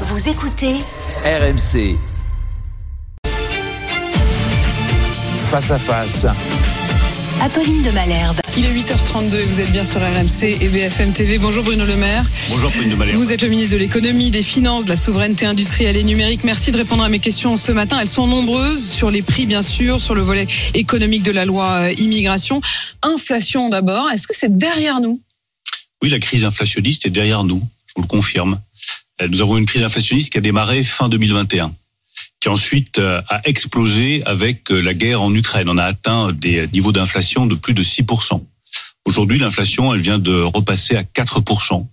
Vous écoutez RMC. Face à face. Apolline de Malherbe. Il est 8h32 et vous êtes bien sur RMC et BFM TV. Bonjour Bruno Le Maire. Bonjour Bruno de Malherbe. Vous êtes le ministre de l'économie, des finances, de la souveraineté industrielle et numérique. Merci de répondre à mes questions ce matin. Elles sont nombreuses sur les prix bien sûr, sur le volet économique de la loi euh, immigration. Inflation d'abord. Est-ce que c'est derrière nous? Oui, la crise inflationniste est derrière nous. Je vous le confirme. Euh, Nous avons une crise inflationniste qui a démarré fin 2021 qui ensuite euh, a explosé avec euh, la guerre en Ukraine. On a atteint des niveaux d'inflation de plus de 6%. Aujourd'hui, l'inflation, elle vient de repasser à 4%.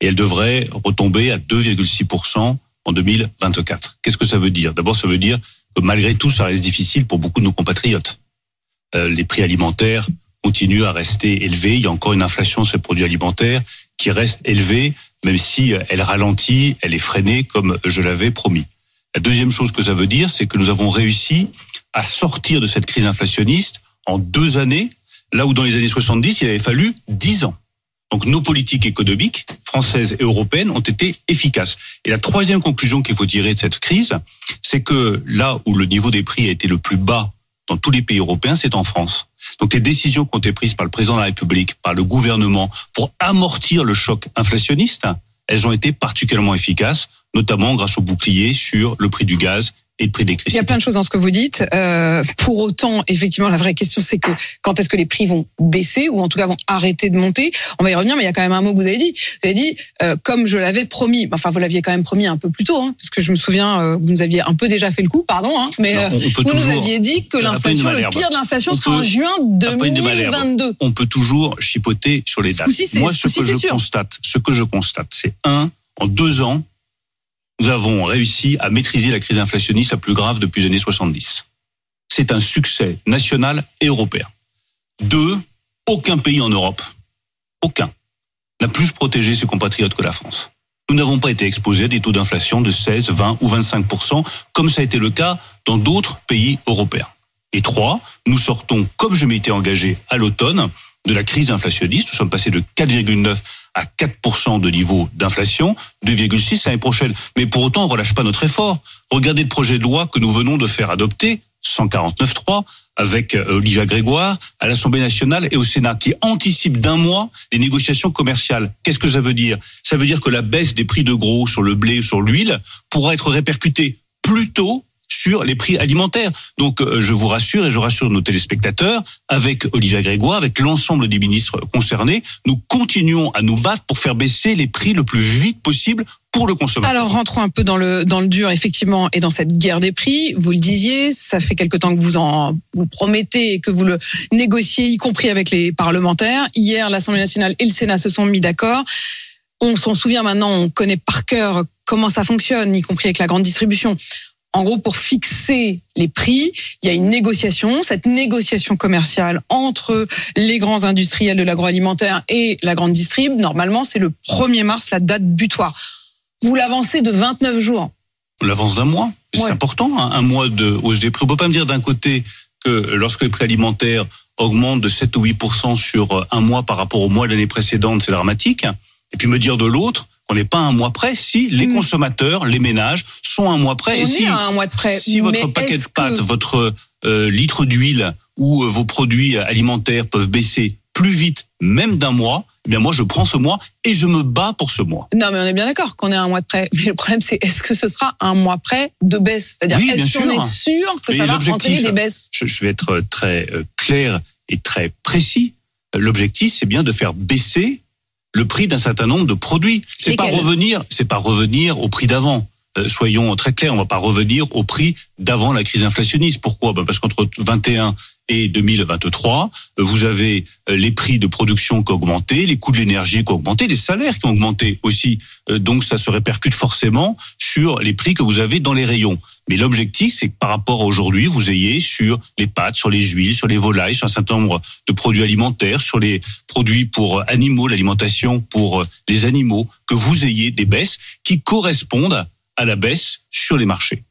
Et elle devrait retomber à 2,6% en 2024. Qu'est-ce que ça veut dire? D'abord, ça veut dire que malgré tout, ça reste difficile pour beaucoup de nos compatriotes. Les prix alimentaires continuent à rester élevés. Il y a encore une inflation sur les produits alimentaires qui reste élevée, même si elle ralentit, elle est freinée, comme je l'avais promis. La deuxième chose que ça veut dire, c'est que nous avons réussi à sortir de cette crise inflationniste en deux années, là où dans les années 70, il avait fallu dix ans. Donc nos politiques économiques, françaises et européennes, ont été efficaces. Et la troisième conclusion qu'il faut tirer de cette crise, c'est que là où le niveau des prix a été le plus bas dans tous les pays européens, c'est en France. Donc les décisions qui ont été prises par le président de la République, par le gouvernement, pour amortir le choc inflationniste, elles ont été particulièrement efficaces, notamment grâce au bouclier sur le prix du gaz et le prix Il y a plein de choses dans ce que vous dites. Euh, pour autant, effectivement, la vraie question, c'est que quand est-ce que les prix vont baisser ou en tout cas vont arrêter de monter? On va y revenir, mais il y a quand même un mot que vous avez dit. Vous avez dit, euh, comme je l'avais promis. Enfin, vous l'aviez quand même promis un peu plus tôt, hein, parce que je me souviens euh, que vous nous aviez un peu déjà fait le coup, pardon. Hein, mais Non, on- on peut vous nous aviez dit que l'inflation, le pire de l'inflation On sera en juin Apolline de Malherbe. 2022. On peut toujours chipoter sur les dates. Moi, ce ce coup-ci, que c'est je sûr. constate, ce que je constate, c'est un, en deux ans, nous avons réussi à maîtriser la crise inflationniste la plus grave depuis les années 70. C'est un succès national et européen. Deux, aucun pays en Europe, aucun, n'a plus protégé ses compatriotes que la France. Nous n'avons pas été exposés à des taux d'inflation de 16, 20 ou 25% comme ça a été le cas dans d'autres pays européens. Et trois, nous sortons, comme je m'étais engagé à l'automne, de la crise inflationniste. Nous sommes passés de 4,9 à 4% de niveau d'inflation, 2,6 l'année prochaine. Mais pour autant, on relâche pas notre effort. Regardez le projet de loi que nous venons de faire adopter, 149.3, avec euh, Olivia Grégoire, à l'Assemblée nationale et au Sénat, qui anticipe d'un mois les négociations commerciales. Qu'est-ce que ça veut dire? Ça veut dire que la baisse des prix de gros sur le blé, sur l'huile, pourra être répercutée plus tôt sur les prix alimentaires. Donc euh, je vous rassure et je rassure nos téléspectateurs, avec Olivia Grégoire, avec l'ensemble des ministres concernés, nous continuons à nous battre pour faire baisser les prix le plus vite possible pour le consommateur. Alors rentrons un peu dans le dans le dur effectivement et dans cette guerre des prix. Vous le disiez, ça fait quelque temps que vous en vous promettez et que vous le négociez, y compris avec les parlementaires. Hier, l'Assemblée nationale et le Sénat se sont mis d'accord. On s'en souvient maintenant, on connaît par cœur comment ça fonctionne, y compris avec la grande distribution. En gros, pour fixer les prix, il y a une négociation. Cette négociation commerciale entre les grands industriels de l'agroalimentaire et la grande distrib, normalement, c'est le 1er mars, la date butoir. Vous l'avancez de 29 jours. On l'avance d'un mois. C'est Ouais. important, hein, un mois de hausse des prix. On peut pas me dire d'un côté que lorsque les prix alimentaires augmentent de 7 ou 8 sur un mois par rapport au mois de l'année précédente, c'est dramatique. Et puis me dire de l'autre qu'on n'est pas un mois près si les Mm. consommateurs, les ménages sont un mois près. On et si, est à un mois de près. si votre mais paquet de pâtes, que- votre euh, litre d'huile ou euh, vos produits alimentaires peuvent baisser plus vite, même d'un mois, eh bien moi je prends ce mois et je me bats pour ce mois. Non, mais on est bien d'accord qu'on est à un mois de près. Mais le problème, c'est est-ce que ce sera un mois près de baisse? C'est-à-dire, Oui, est-ce qu'on est sûr que Mais ça va entraîner des baisses? je, je vais être euh, très clair et très précis. L'objectif, c'est bien de faire baisser le prix d'un certain nombre de produits. C'est pas revenir, c'est pas revenir au prix d'avant. Euh, soyons très clairs, on va pas revenir au prix d'avant la crise inflationniste. Pourquoi? Ben Parce qu'entre 21 et 2023, euh, vous avez euh, les prix de production qui ont augmenté, les coûts de l'énergie qui ont augmenté, les salaires qui ont augmenté aussi. Donc ça se répercute forcément sur les prix que vous avez dans les rayons. Mais l'objectif, c'est que par rapport à aujourd'hui, vous ayez sur les pâtes, sur les huiles, sur les volailles, sur un certain nombre de produits alimentaires, sur les produits pour animaux, l'alimentation pour les animaux, que vous ayez des baisses qui correspondent à la baisse sur les marchés.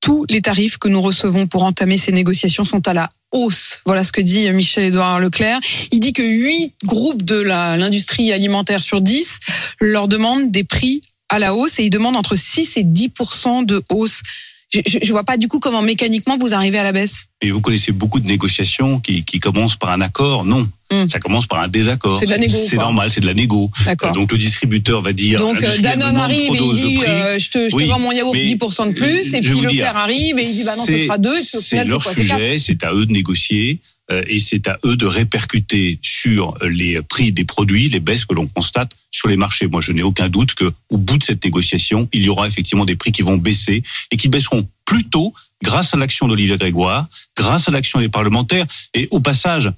Tous les tarifs que nous recevons pour entamer ces négociations sont à la hausse. Voilà ce que dit Michel-Édouard Leclerc. Il dit que 8 groupes de l'industrie alimentaire sur 10 leur demandent des prix à la hausse et ils demandent entre 6 et 10% de hausse. Je, je, je vois pas du coup comment mécaniquement vous arrivez à la baisse. Et vous connaissez beaucoup de négociations qui, qui commencent par un accord. Non, Hmm. ça commence par un désaccord. C'est de la négo, C'est quoi. normal, c'est de la négo. D'accord. Donc le distributeur va dire. Donc euh, Danone arrive et il dit euh, je te, je te vends mon yaourt mais, 10% de plus euh, et je puis vous Leclerc arrive et il dit bah non ce sera 2 et puis au C'est leur sujet, c'est à eux de négocier et c'est à eux de répercuter sur les prix des produits les baisses que l'on constate sur les marchés. Moi, je n'ai aucun doute que au bout de cette négociation, il y aura effectivement des prix qui vont baisser et qui baisseront plutôt grâce à l'action d'Olivier Grégoire, grâce à l'action des parlementaires et au passage,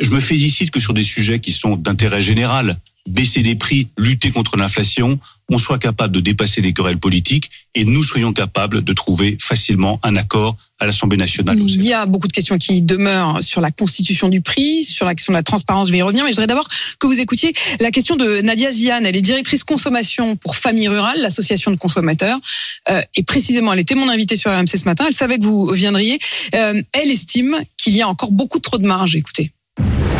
je me félicite que sur des sujets qui sont d'intérêt général, baisser les prix, lutter contre l'inflation, on soit capable de dépasser les querelles politiques et nous soyons capables de trouver facilement un accord à l'Assemblée nationale. Il y a beaucoup de questions qui demeurent sur la constitution du prix, sur la question de la transparence, je vais y revenir, mais je voudrais d'abord que vous écoutiez la question de Nadia Ziane, elle est directrice consommation pour Famille Rurale, l'association de consommateurs, Euh, et précisément, elle était mon invitée sur RMC ce matin, elle savait que vous viendriez, Euh, elle estime qu'il y a encore beaucoup trop de marge, écoutez.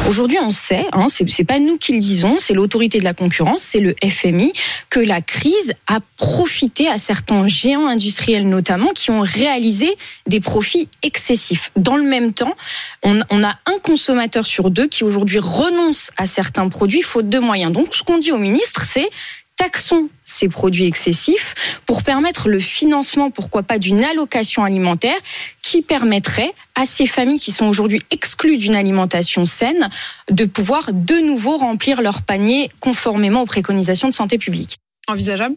Aujourd'hui, on sait, hein, c'est pas nous qui le disons, c'est l'autorité de la concurrence, c'est le FMI, que la crise a profité à certains géants industriels notamment qui ont réalisé des profits excessifs. Dans le même temps, on, on a un consommateur sur deux qui aujourd'hui renonce à certains produits faute de moyens. Donc, ce qu'on dit au ministre, c'est taxons ces produits excessifs pour permettre le financement, pourquoi pas, d'une allocation alimentaire qui permettrait à ces familles qui sont aujourd'hui exclues d'une alimentation saine de pouvoir de nouveau remplir leur panier conformément aux préconisations de santé publique. Envisageable?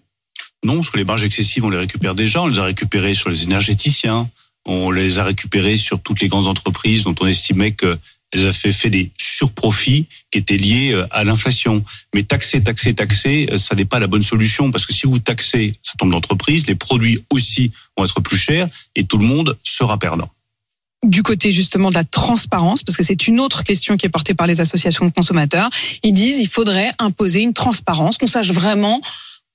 Non, parce que les marges excessives, on les récupère déjà. On les a récupérées sur les énergéticiens. On les a récupérées sur toutes les grandes entreprises dont on estimait qu'elles avaient fait, des surprofits qui étaient liés euh, à l'inflation. Mais taxer, taxer, taxer, euh, ça n'est pas la bonne solution parce que si vous taxez certain nombre d'entreprises, les produits aussi vont être plus chers et tout le monde sera perdant. du côté justement de la transparence, parce que c'est une autre question qui est portée par les associations de consommateurs. Ils disent il faudrait imposer une transparence, qu'on sache vraiment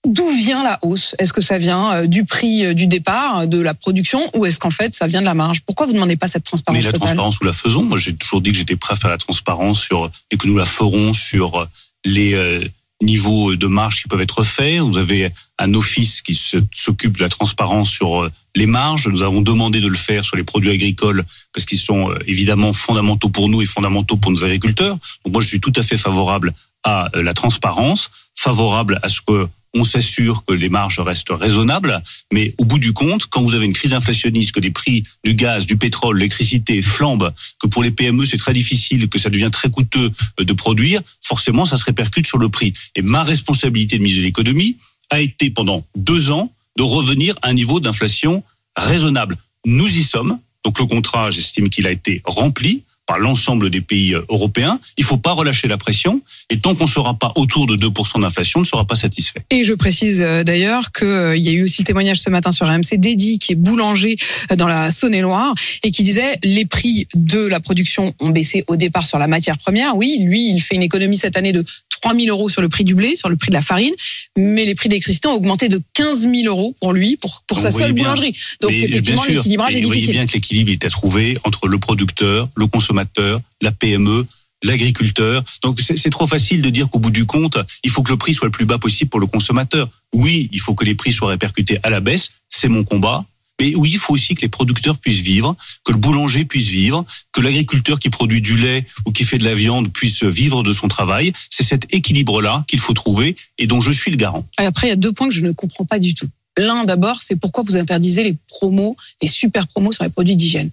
d'où vient la hausse? Est-ce que ça vient euh, du prix euh, du départ, de la production, ou est-ce qu'en fait ça vient de la marge? Pourquoi vous ne demandez pas cette Mais transparence la totale? transparence, nous la faisons. Moi, j'ai toujours dit que j'étais prêt à faire la transparence sur et que nous la ferons sur euh, les euh, niveaux de marge qui peuvent être faits. Vous avez un office qui s'occupe de la transparence sur les marges. Nous avons demandé de le faire sur les produits agricoles parce qu'ils sont évidemment fondamentaux pour nous et fondamentaux pour nos agriculteurs. Donc moi, je suis tout à fait favorable à la transparence, favorable à ce que on s'assure que les marges restent raisonnables, mais au bout du compte, quand vous avez une crise inflationniste, que les prix du gaz, du pétrole, l'électricité flambent, que pour les PME c'est très difficile, que ça devient très coûteux euh, de produire, forcément ça se répercute sur le prix. Et ma responsabilité de ministre de l'économie a été pendant deux ans de revenir à un niveau d'inflation raisonnable. Nous y sommes. Donc le contrat, j'estime qu'il a été rempli par l'ensemble des pays euh, européens. Il ne faut pas relâcher la pression. Et tant qu'on ne sera pas autour de 2% d'inflation, on ne sera pas satisfait. Et je précise euh, d'ailleurs qu'il y a eu aussi le témoignage ce matin sur RMC d'Eddy, qui est boulanger euh, dans la Saône-et-Loire, et qui disait les prix de la production ont baissé au départ sur la matière première. Oui, lui, il fait une économie cette année de 3 000 euros sur le prix du blé, sur le prix de la farine, mais les prix d'électricité ont augmenté de 15 000 euros pour lui, pour, pour sa seule bien. boulangerie. Donc Mais, effectivement, l'équilibrage est vous voyez difficile. bien que l'équilibre est à trouver entre le producteur, le consommateur, la PME, l'agriculteur. Donc c'est trop facile de dire qu'au bout du compte, il faut que le prix soit le plus bas possible pour le consommateur. Oui, il faut que les prix soient répercutés à la baisse, c'est mon combat. Mais oui, il faut aussi que les producteurs puissent vivre, que le boulanger puisse vivre, que l'agriculteur qui produit du lait ou qui fait de la viande puisse vivre de son travail. C'est cet équilibre-là qu'il faut trouver et dont je suis le garant. Et après, il y a deux points que je ne comprends pas du tout. L'un, d'abord, c'est pourquoi vous interdisez les promos, les super promos sur les produits d'hygiène.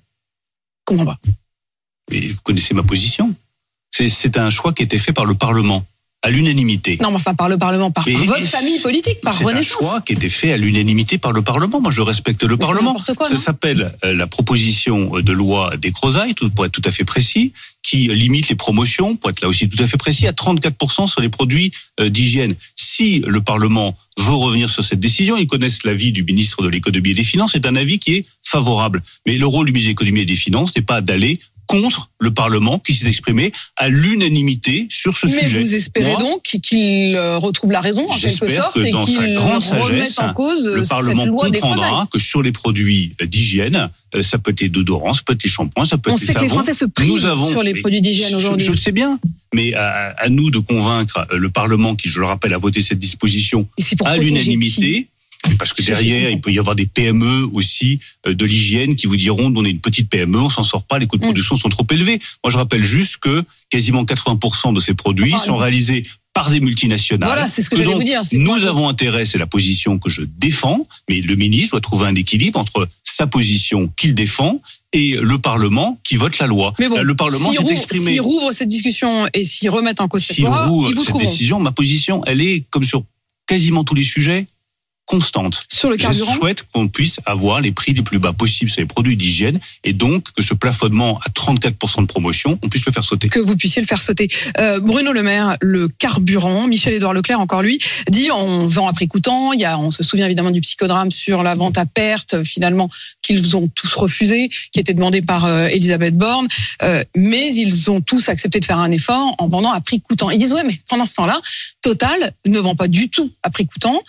Comment va? Vous connaissez ma position. C'est un choix qui a été fait par le Parlement, à l'unanimité. Non, mais enfin, par le Parlement, par votre famille politique, par C'est un Renaissance. choix qui a été fait à l'unanimité par le Parlement. Moi, je respecte le Mais c'est Parlement. n'importe quoi, Ça s'appelle euh, la proposition de loi des Crozailles, tout- pour être tout à fait précis, qui limite les promotions, pour être là aussi tout à fait précis, à 34% sur les produits euh, d'hygiène. Si le Parlement veut revenir sur cette décision, ils connaissent l'avis du ministre de l'économie et des finances, c'est un avis qui est favorable. Mais le rôle du ministre de l'économie et des finances n'est pas d'aller contre le Parlement qui s'est exprimé à l'unanimité sur ce Mais sujet. vous espérez Moi, donc qu'il euh, retrouve la raison en quelque sorte que et dans sa qu'il grande sagesse, en cause le cette Parlement loi comprendra que sur les produits d'hygiène, euh, ça peut être les déodorants, ça peut être les shampoings, ça peut On être les sait que les. Français se privent Nous avons- sur les produits d'hygiène aujourd'hui. Je le sais bien, mais à, à nous de convaincre euh, le Parlement, qui, je le rappelle, a voté cette disposition à l'unanimité. Parce que derrière, il peut y avoir des PME aussi euh, de l'hygiène qui vous diront on est une petite PME, on s'en sort pas, les coûts de Mm. production sont trop élevés. Moi, je rappelle juste que quasiment 80% de ces produits Enfin, sont réalisés par des multinationales. Voilà, c'est ce que Que j'allais vous dire. Nous avons intérêt, c'est la position que je défends, mais le ministre doit trouver un équilibre entre sa position qu'il défend et le Parlement qui vote la loi. Mais bon, Euh, le Parlement s'est exprimé. S'ils rouvrent cette discussion et s'ils remettent en cause cette loi, rouvre ils vous cette décision, ma position, elle est, comme sur quasiment tous les sujets, constante. Sur le Je carburant souhaite qu'on puisse avoir les prix les plus bas possibles sur les produits d'hygiène et donc que ce plafonnement à 34% de promotion, on puisse le faire sauter. que vous puissiez le faire sauter. Euh, Bruno Le Maire, le carburant, Michel-Édouard Leclerc, encore lui, dit on vend à prix coûtant. Il y a, on se souvient évidemment du psychodrame sur la vente à perte, finalement, qu'ils ont tous refusé, qui était demandé par euh, Elisabeth Borne. Euh, mais ils ont tous accepté de faire un effort en vendant à prix coûtant. Ils disent ouais, mais pendant ce temps-là, Total ne vend pas du tout à prix coûtant.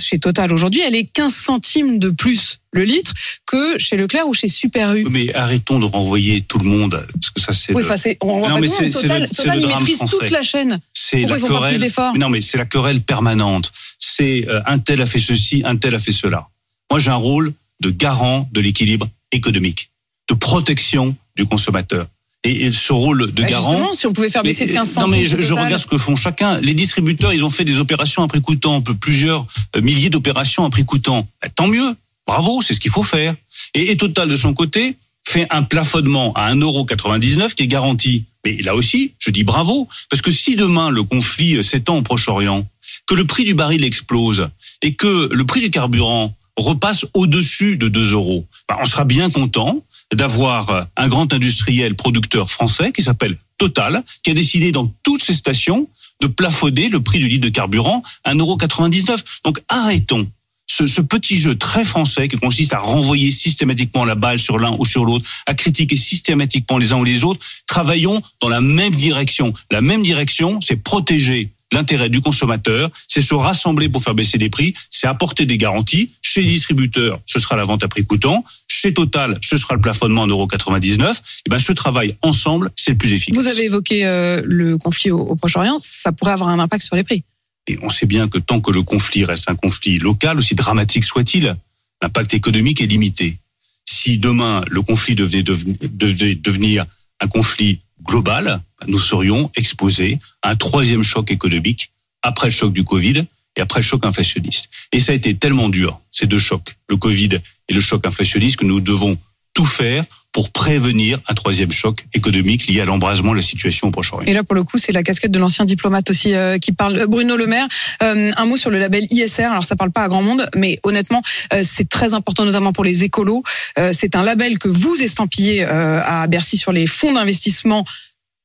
Chez Total aujourd'hui, elle est 15 centimes de plus le litre que chez Leclerc ou chez Super U. Mais arrêtons de renvoyer tout le monde, parce que ça c'est Oui, enfin, c'est, on Non, mais c'est- Total, le- c'est Total, le il drame maîtrise toute la chaîne. c'est la querelle. non, mais c'est la querelle permanente. C'est euh, un tel a fait ceci, un tel a fait cela. Moi, j'ai un rôle de garant de l'équilibre économique, de protection du consommateur. Et, et ce rôle de Bah, garant, Justement, si on pouvait faire baisser de Mais, 15 euh, centimes. Non, mais je, regarde ce que font chacun. Les distributeurs, ils ont fait des opérations à prix coûtant, plusieurs euh, milliers d'opérations à prix coûtant. Bah, tant mieux. Bravo, c'est ce qu'il faut faire. Et, et Total, de son côté, fait un plafonnement à 1,99€ qui est garanti. Mais là aussi, je dis bravo. Parce que si demain le conflit euh, s'étend au Proche-Orient, que le prix du baril explose et que le prix du carburant repasse au-dessus de 2 euros, bah, on sera bien content d'avoir un grand industriel producteur français qui s'appelle Total, qui a décidé dans toutes ses stations de plafonner le prix du litre de carburant à 1,99€. Donc arrêtons ce, ce petit jeu très français qui consiste à renvoyer systématiquement la balle sur l'un ou sur l'autre, à critiquer systématiquement les uns ou les autres. Travaillons dans la même direction. La même direction, c'est protéger l'intérêt du consommateur, c'est se rassembler pour faire baisser les prix, c'est apporter des garanties. Chez les distributeurs, ce sera la vente à prix coûtant. Chez Total, ce sera le plafonnement en 1,99€. Et ben, ce travail ensemble, c'est le plus efficace. Vous avez évoqué euh, le conflit au, au Proche-Orient, ça pourrait avoir un impact sur les prix. Et on sait bien que tant que le conflit reste un conflit local, aussi dramatique soit-il, l'impact économique est limité. Si demain le conflit devenait, deven- devait devenir un conflit global, nous serions exposés à un troisième choc économique après le choc du Covid et après le choc inflationniste. Et ça a été tellement dur, ces deux chocs, le Covid et le choc inflationniste, que nous devons tout faire pour prévenir un troisième choc économique lié à l'embrasement de la situation au Proche-Orient. Et là, pour le coup, c'est la casquette de l'ancien diplomate aussi euh, qui parle. Bruno Le Maire, euh, un mot sur le label ISR. Alors, ça parle pas à grand monde, mais honnêtement, euh, c'est très important, notamment pour les écolos. Euh, c'est un label que vous estampillez euh, à Bercy sur les fonds d'investissement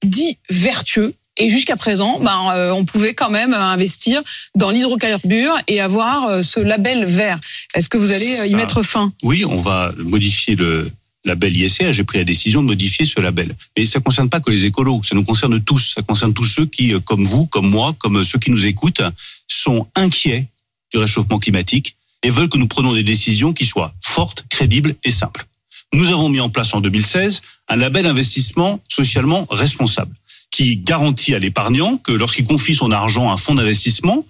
dits vertueux. Et jusqu'à présent, ben, euh, on pouvait quand même investir dans l'hydrocarbure et avoir euh, ce label vert. Est-ce que vous allez euh, y Ça- mettre fin? Oui, on va modifier le label ISR. J'ai pris la décision de modifier ce label. Mais ça ne concerne pas que les écolos, ça nous concerne tous. Ça concerne tous ceux qui, euh, comme vous, comme moi, comme ceux qui nous écoutent, sont inquiets du réchauffement climatique et veulent que nous prenions des décisions qui soient fortes, crédibles et simples. Nous avons mis en place en 2016 un label investissement socialement responsable qui garantit à l'épargnant que lorsqu'il confie son argent à un fonds d'investissement,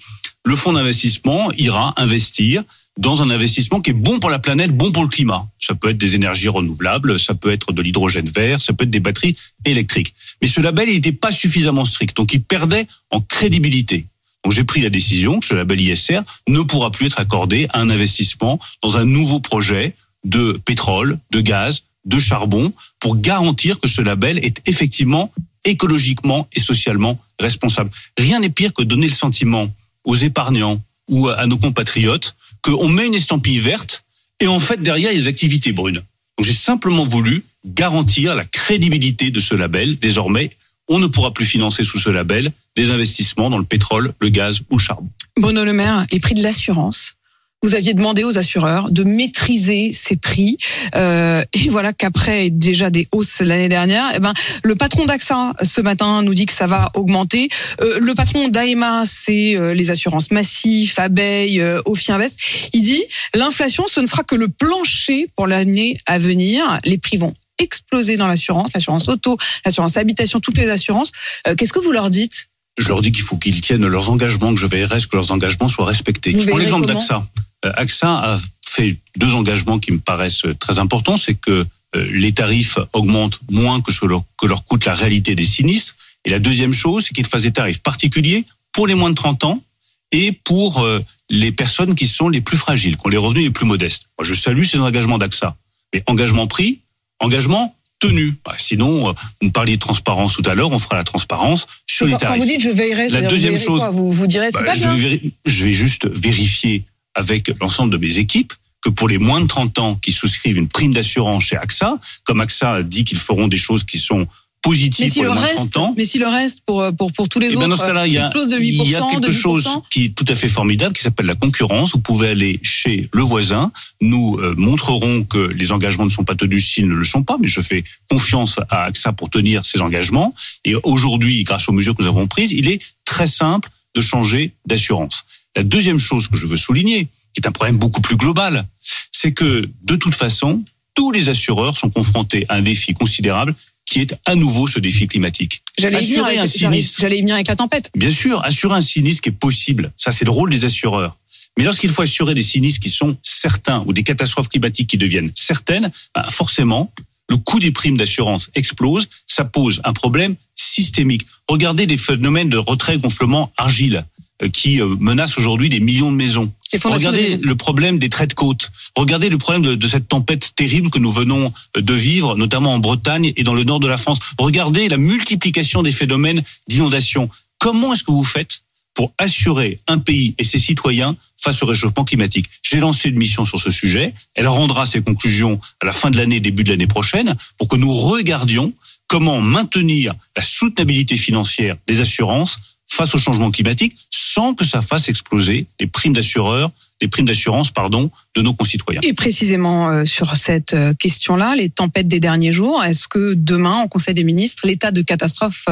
le fonds d'investissement ira investir dans un investissement qui est bon pour la planète, bon pour le climat. Ça peut être des énergies renouvelables, ça peut être de l'hydrogène vert, ça peut être des batteries électriques. Mais ce label, il n'était pas suffisamment strict, donc il perdait en crédibilité. Donc j'ai pris la décision que ce label ISR ne pourra plus être accordé à un investissement dans un nouveau projet de pétrole, de gaz, de charbon, pour garantir que ce label est effectivement écologiquement et socialement responsable. Rien n'est pire que donner le sentiment aux épargnants ou à nos compatriotes qu'on met une estampille verte et en fait derrière il y a des activités brunes. Donc j'ai simplement voulu garantir la crédibilité de ce label. Désormais, on ne pourra plus financer sous ce label des investissements dans le pétrole, le gaz ou le charbon. Bruno Le Maire, les prix de l'assurance Vous aviez demandé aux assureurs de maîtriser ces prix euh, et voilà qu'après déjà des hausses l'année dernière, eh ben le patron d'AXA ce matin nous dit que ça va augmenter. Euh, le patron d'AEMA, c'est euh, les assurances massives, Abeille, euh, Ophi Invest. Il dit l'inflation, ce ne sera que le plancher pour l'année à venir. Les prix vont exploser dans l'assurance, l'assurance auto, l'assurance habitation, toutes les assurances. Euh, Qu'est-ce que vous leur dites? Je leur dis qu'il faut qu'ils tiennent leurs engagements, que je veillerai à ce que leurs engagements soient respectés. Vous je prends l'exemple d'AXA. Euh, AXA a fait deux engagements qui me paraissent très importants. C'est que euh, les tarifs augmentent moins que ce que leur, que leur coûte la réalité des sinistres. Et la deuxième chose, c'est qu'ils fassent des tarifs particuliers pour les moins de 30 ans et pour euh, les personnes qui sont les plus fragiles, qui ont les revenus les plus modestes. Moi, je salue ces engagements d'AXA. Mais engagement pris, engagement tenu. Bah, sinon, euh, vous me parliez de transparence tout à l'heure, on fera la transparence sur les quand vous dites je veillerai, c'est-à-dire deuxième vous chose- quoi vous, vous direz c'est Bah, pas je, bien. vais, je vais juste vérifier avec l'ensemble de mes équipes que pour les moins de 30 ans qui souscrivent une prime d'assurance chez AXA, comme AXA dit qu'ils feront des choses qui sont Mais positives si pour le reste, 30 ans, mais si le reste pour pour pour tous les eh autres ben dans ce cas-là, il y a, de 8%, il y a quelque de 10%, chose qui est tout à fait formidable qui s'appelle la concurrence. Vous pouvez aller chez le voisin. Nous euh, montrerons que les engagements ne sont pas tenus s'ils ne le sont pas, mais je fais confiance à AXA pour tenir ces engagements. Et aujourd'hui, grâce aux mesures que nous avons prises, il est très simple de changer d'assurance. La deuxième chose que je veux souligner, qui est un problème beaucoup plus global, c'est que de toute façon, tous les assureurs sont confrontés à un défi considérable qui est à nouveau ce défi climatique. J'allais y venir avec, j'allais- sinistre j'allais y venir avec la tempête. Bien sûr, assurer un sinistre qui est possible, ça c'est le rôle des assureurs. Mais lorsqu'il faut assurer des sinistres qui sont certains ou des catastrophes climatiques qui deviennent certaines, ben, forcément, le coût des primes d'assurance explose, ça pose un problème systémique. Regardez les phénomènes de retrait-gonflement argile qui euh, menacent aujourd'hui des millions de maisons. Regardez le problème des traits de côte. Regardez le problème de, de cette tempête terrible que nous venons euh, de vivre, notamment en Bretagne et dans le nord de la France. Regardez la multiplication des phénomènes d'inondation. Comment est-ce que vous faites pour assurer un pays et ses citoyens face au réchauffement climatique? J'ai lancé une mission sur ce sujet. Elle rendra ses conclusions à la fin de l'année, début de l'année prochaine, pour que nous regardions comment maintenir la soutenabilité financière des assurances face au changement climatique sans que ça fasse exploser les primes d'assureurs, les primes d'assurance, pardon, de nos concitoyens. Et précisément euh, sur cette euh, question-là, les tempêtes des derniers jours, est-ce que demain, au Conseil des ministres, l'état de catastrophe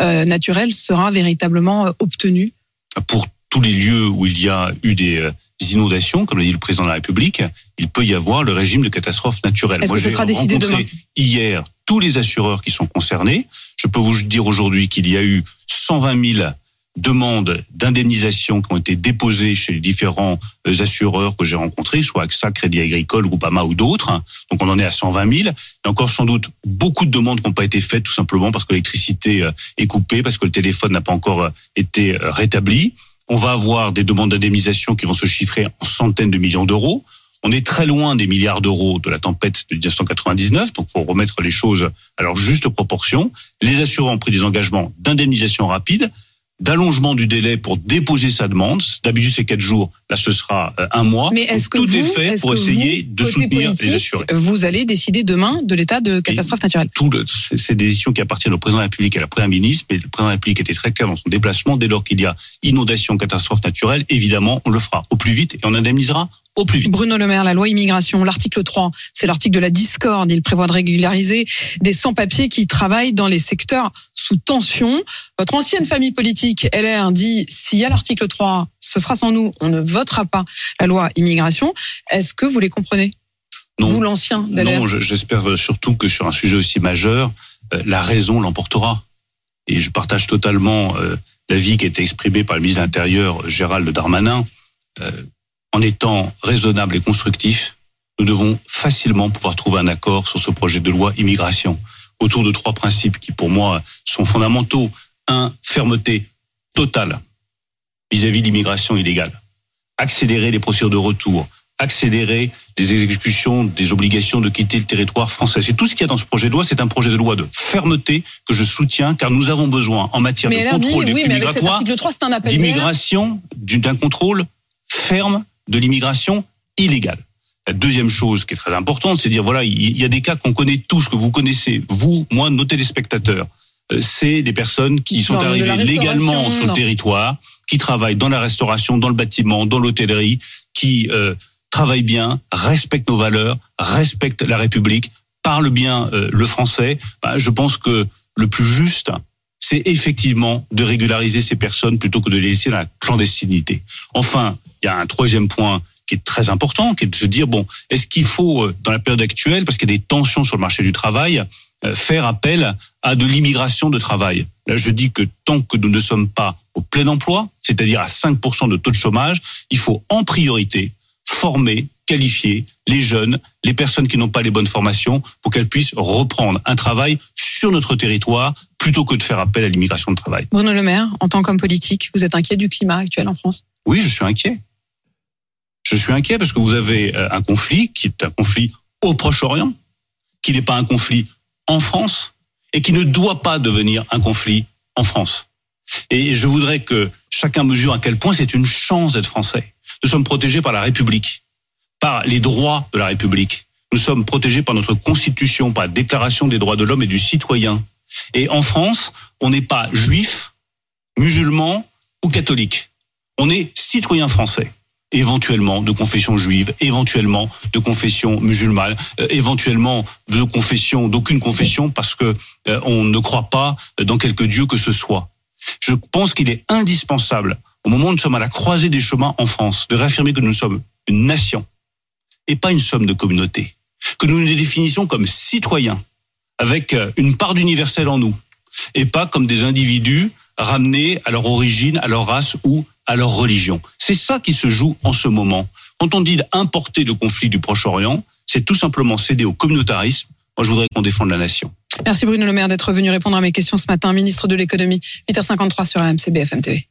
euh, naturelle sera véritablement obtenu? Pour tous les lieux où il y a eu des inondations, comme l'a dit le président de la République, il peut y avoir le régime de catastrophe naturelle. Est-ce que ce sera décidé demain? Hier, tous les assureurs qui sont concernés. Je peux vous dire aujourd'hui qu'il y a eu 120 000 demandes d'indemnisation qui ont été déposées chez les différents euh, assureurs que j'ai rencontrés, soit AXA, Crédit Agricole, Groupama ou d'autres. Donc on en est à 120 000. Il y a encore sans doute beaucoup de demandes qui n'ont pas été faites tout simplement parce que l'électricité euh, est coupée, parce que le téléphone n'a pas encore euh, été rétabli. On va avoir des demandes d'indemnisation qui vont se chiffrer en centaines de millions d'euros. On est très loin des milliards d'euros de la tempête de 1999, donc faut remettre les choses à leur juste proportion. Les assureurs ont pris des engagements d'indemnisation rapide, d'allongement du délai pour déposer sa demande. D'habitude c'est quatre jours, là ce sera euh, un mois. Mais est-ce que tout vous, est fait pour essayer vous, de soutenir les assurés. Vous allez décider demain de l'état de catastrophe naturelle. Tout c'est des décisions qui appartiennent au président de la République et à la première ministre, mais le président de la République était très clair dans son déplacement. Dès lors qu'il y a inondation, catastrophe naturelle, évidemment, on le fera au plus vite et on indemnisera au plus vite. Bruno Le Maire, la loi immigration, l'article 3, c'est l'article de la discorde. Il prévoit de régulariser des sans-papiers qui travaillent dans les secteurs sous tension. Votre ancienne famille politique, LR, dit s'il y a l'article 3, ce sera sans nous, on ne votera pas la loi immigration. Est-ce que vous les comprenez? Non. Vous, l'ancien Non, je- j'espère surtout que sur un sujet aussi majeur, euh, la raison l'emportera. Et je partage totalement euh, l'avis qui a été exprimé par le ministre de l'Intérieur, Gérald Darmanin. En étant raisonnable et constructif, nous devons facilement pouvoir trouver un accord sur ce projet de loi immigration autour de trois principes qui, pour moi, sont fondamentaux. Un, fermeté totale vis-à-vis de l'immigration illégale. Accélérer les procédures de retour, accélérer les exécutions des obligations de quitter le territoire français. C'est tout ce qu'il y a dans ce projet de loi. C'est un projet de loi de fermeté que je soutiens car nous avons besoin en matière Mais de LR dit, contrôle des oui, flux migratoires article 3, c'est un appel d'air. d'immigration, d'un contrôle ferme de l'immigration illégale. La deuxième chose qui est très importante, c'est de dire voilà, il y a des cas qu'on connaît tous, que vous connaissez, vous, moi, nos téléspectateurs. Euh, C'est des personnes qui sont arrivées légalement sur le non. territoire, qui travaillent dans la restauration, dans le bâtiment, dans l'hôtellerie, qui euh, travaille bien, respecte nos valeurs, respecte la République, parle bien euh, le français, bah, je pense que le plus juste, c'est effectivement de régulariser ces personnes plutôt que de les laisser dans la clandestinité. Enfin, il y a un troisième point qui est très important, qui est de se dire, bon, est-ce qu'il faut, euh, dans la période actuelle, parce qu'il y a des tensions sur le marché du travail, euh, faire appel à de l'immigration de travail? Là, je dis que tant que nous ne sommes pas au plein emploi, c'est-à-dire à 5% de taux de chômage, il faut en priorité former, qualifier les jeunes, les personnes qui n'ont pas les bonnes formations pour qu'elles puissent reprendre un travail sur notre territoire plutôt que de faire appel à l'immigration de travail. Bruno Le Maire, en tant qu'homme politique, vous êtes inquiet du climat actuel en France? Oui, je suis inquiet. Je suis inquiet parce que vous avez euh, un conflit qui est un conflit au Proche-Orient, qui n'est pas un conflit en France et qui ne doit pas devenir un conflit en France. Et je voudrais que chacun mesure à quel point c'est une chance d'être français. Nous sommes protégés par la République, par les droits de la République. Nous sommes protégés par notre Constitution, par la Déclaration des droits de l'homme et du citoyen. Et en France, on n'est pas juif, musulman ou catholique. On est citoyen français éventuellement de confession juive, éventuellement de confession musulmane, euh, éventuellement de confession d'aucune confession parce que euh, on ne croit pas dans quelque dieu que ce soit. Je pense qu'il est indispensable au moment où nous sommes à la croisée des chemins en France de réaffirmer que nous sommes une nation et pas une somme de communautés, que nous nous définissons comme citoyens avec euh, une part d'universel en nous et pas comme des individus ramenés à leur origine, à leur race ou à leur religion. C'est ça qui se joue en ce moment. Quand on dit d'importer le conflit du Proche-Orient, c'est tout simplement céder au communautarisme. Moi, je voudrais qu'on défende la nation. Merci Bruno Le Maire d'être venu répondre à mes questions ce matin, ministre de l'économie, 8h53 sur AMC BFM TV.